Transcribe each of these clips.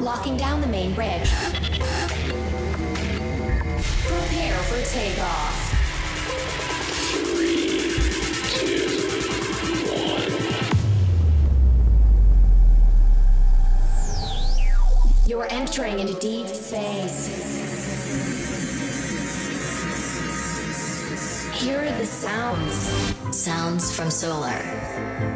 Locking down the main bridge. Prepare for takeoff. You're entering into deep space. Hear the sounds. Sounds from solar.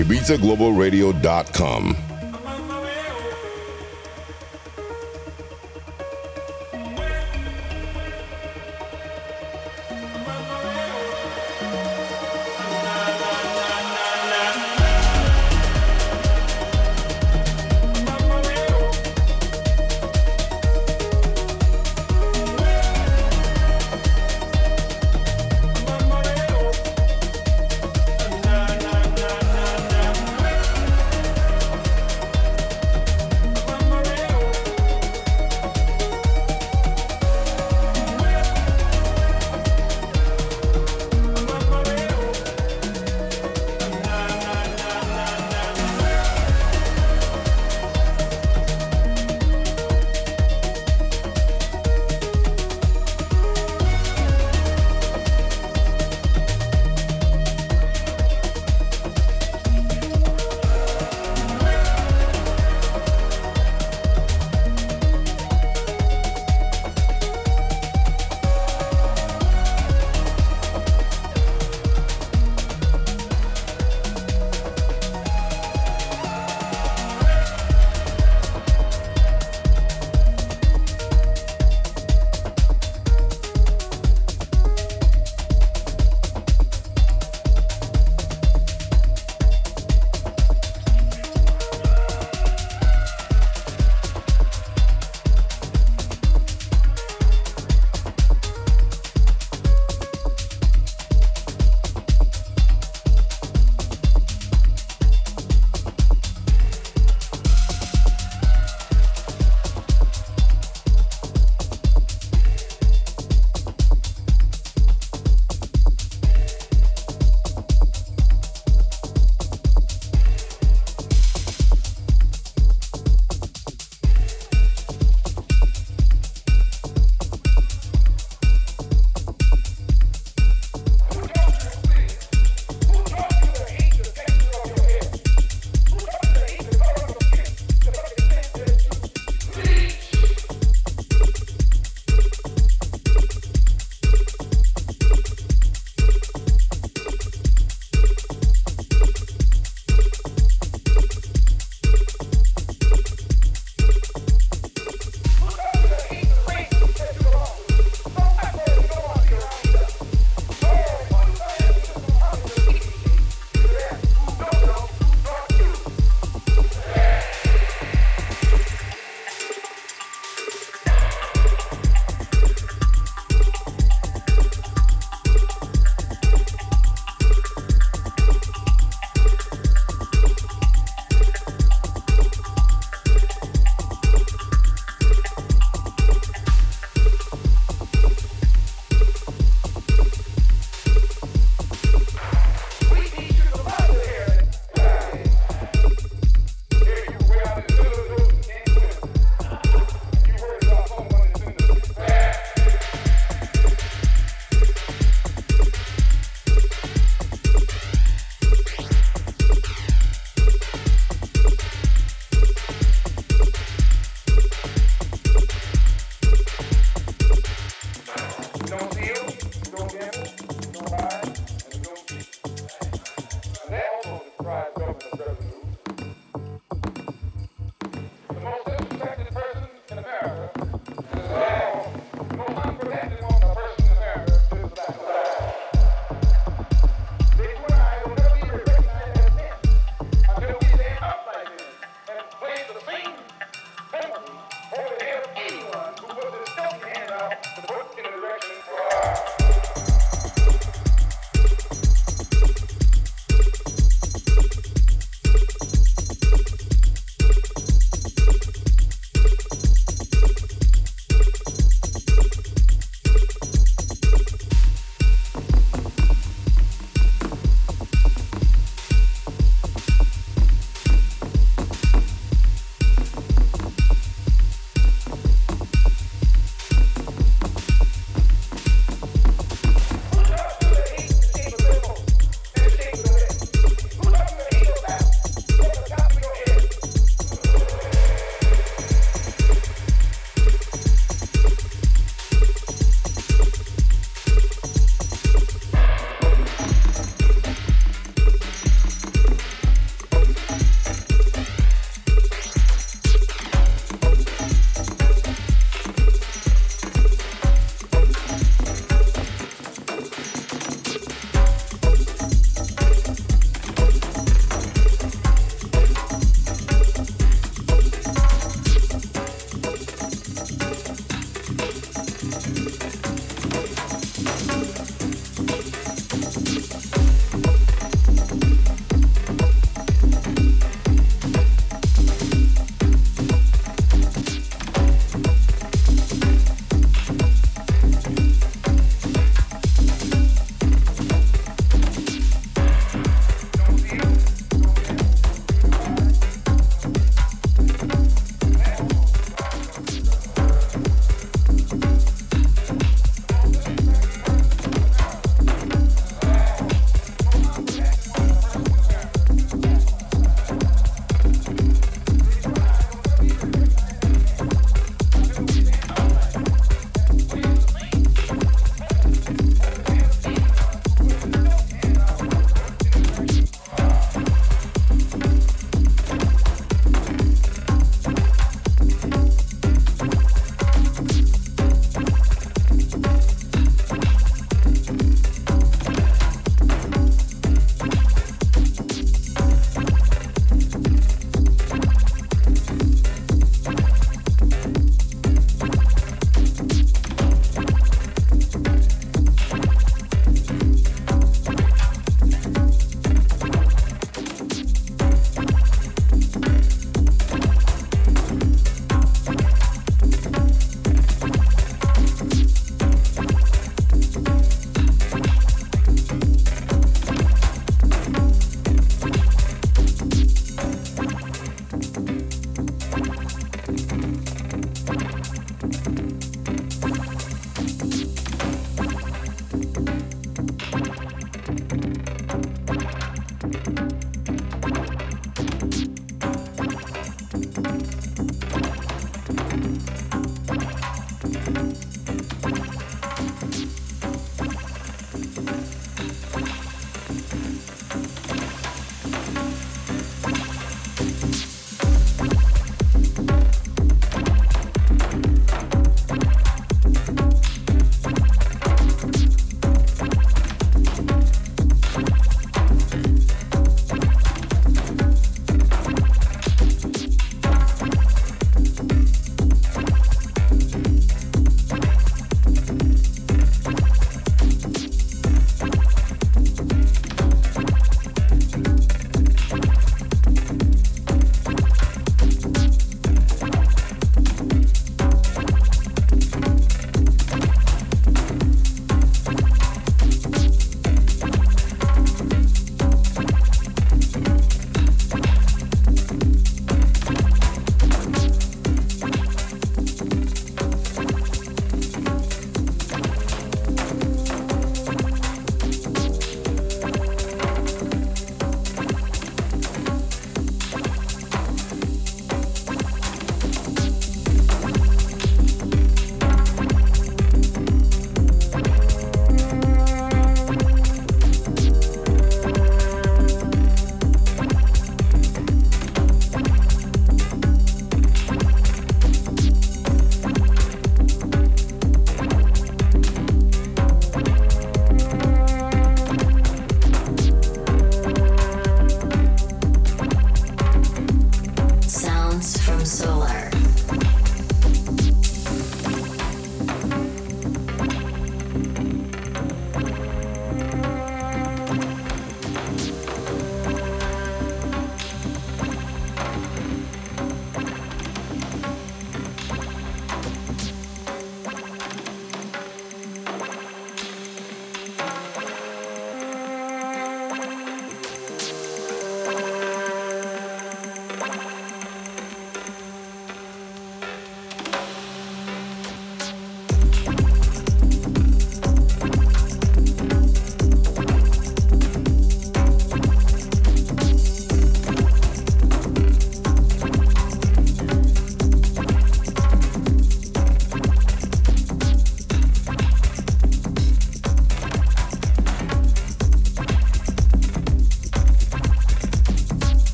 IbizaGlobalRadio.com.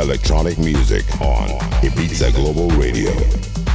Electronic music on Ibiza Global Radio.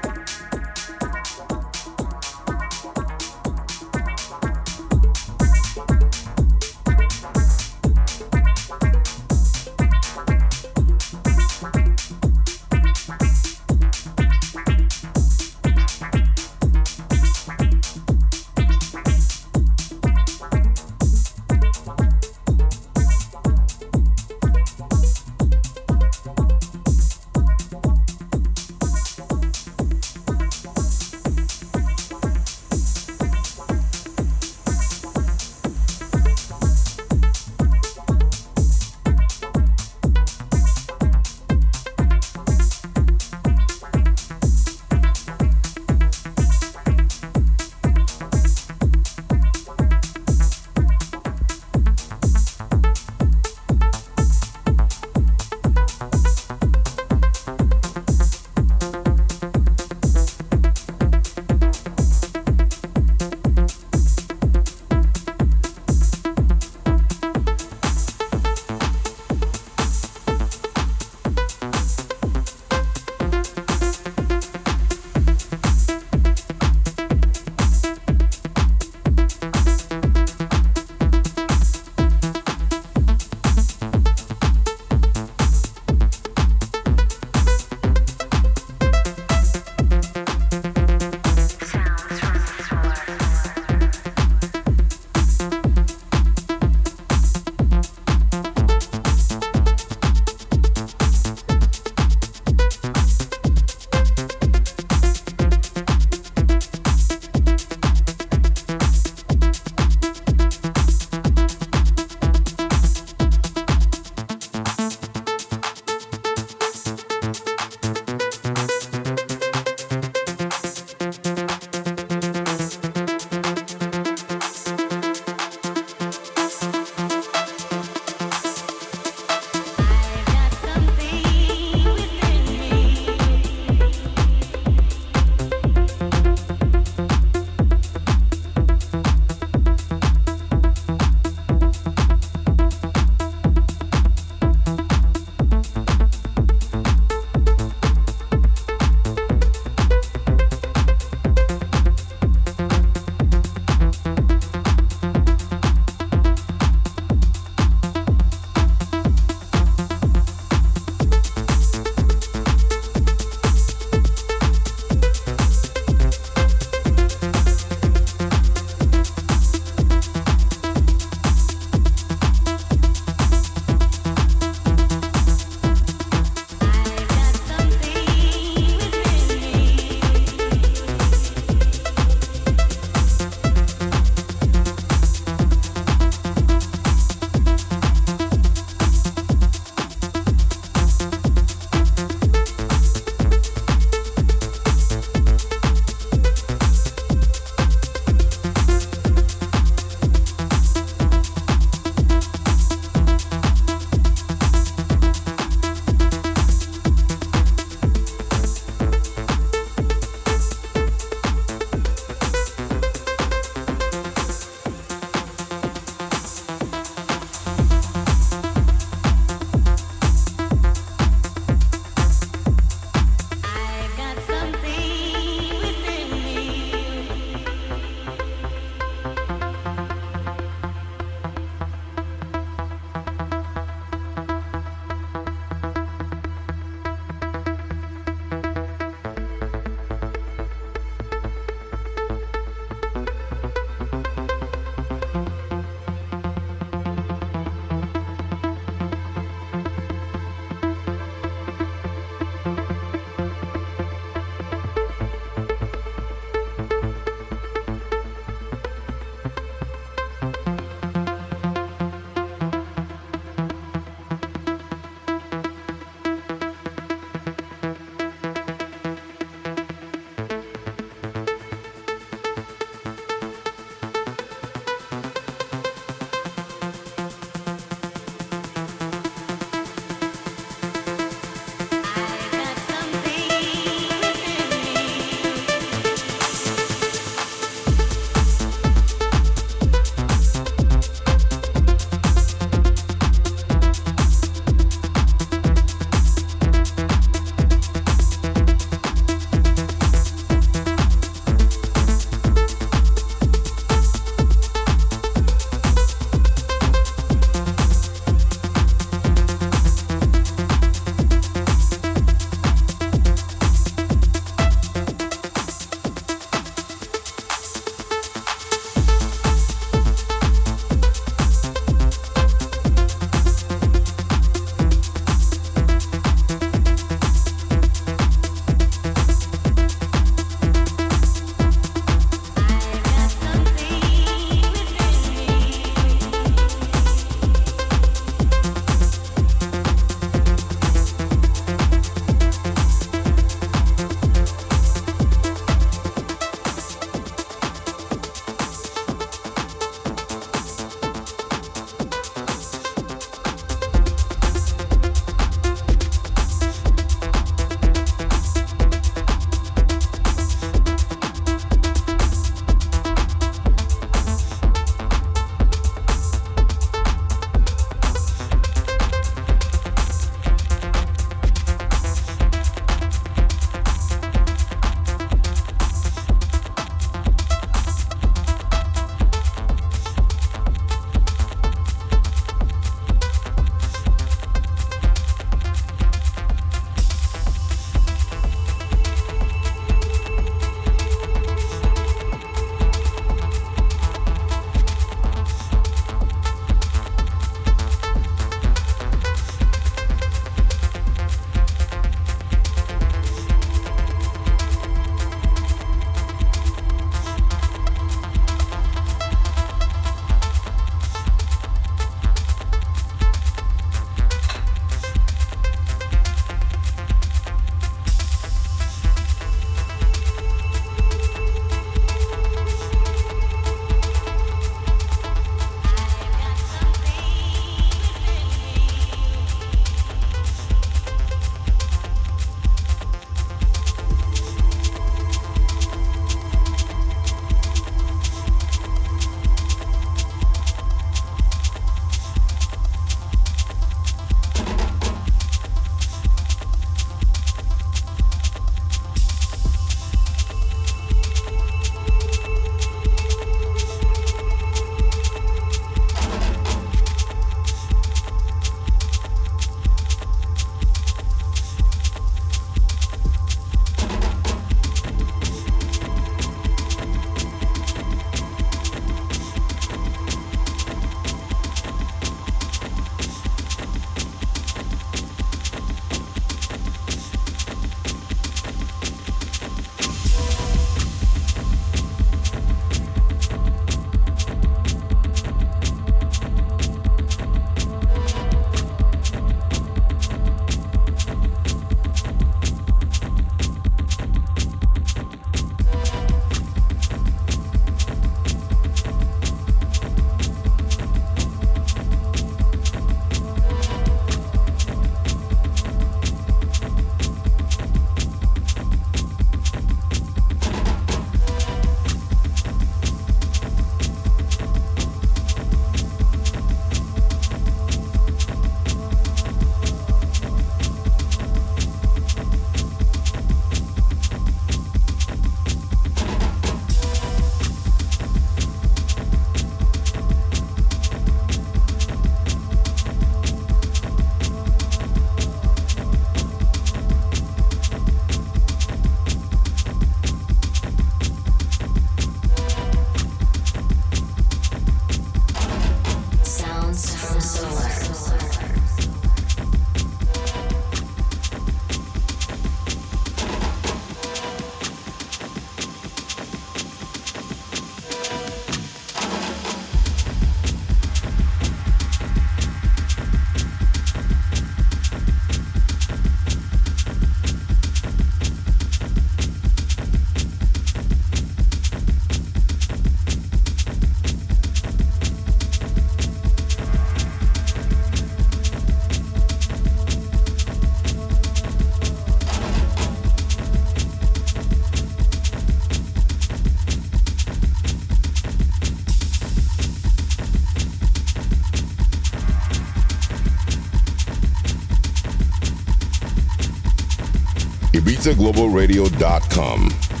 IbizaGlobalRadio.com.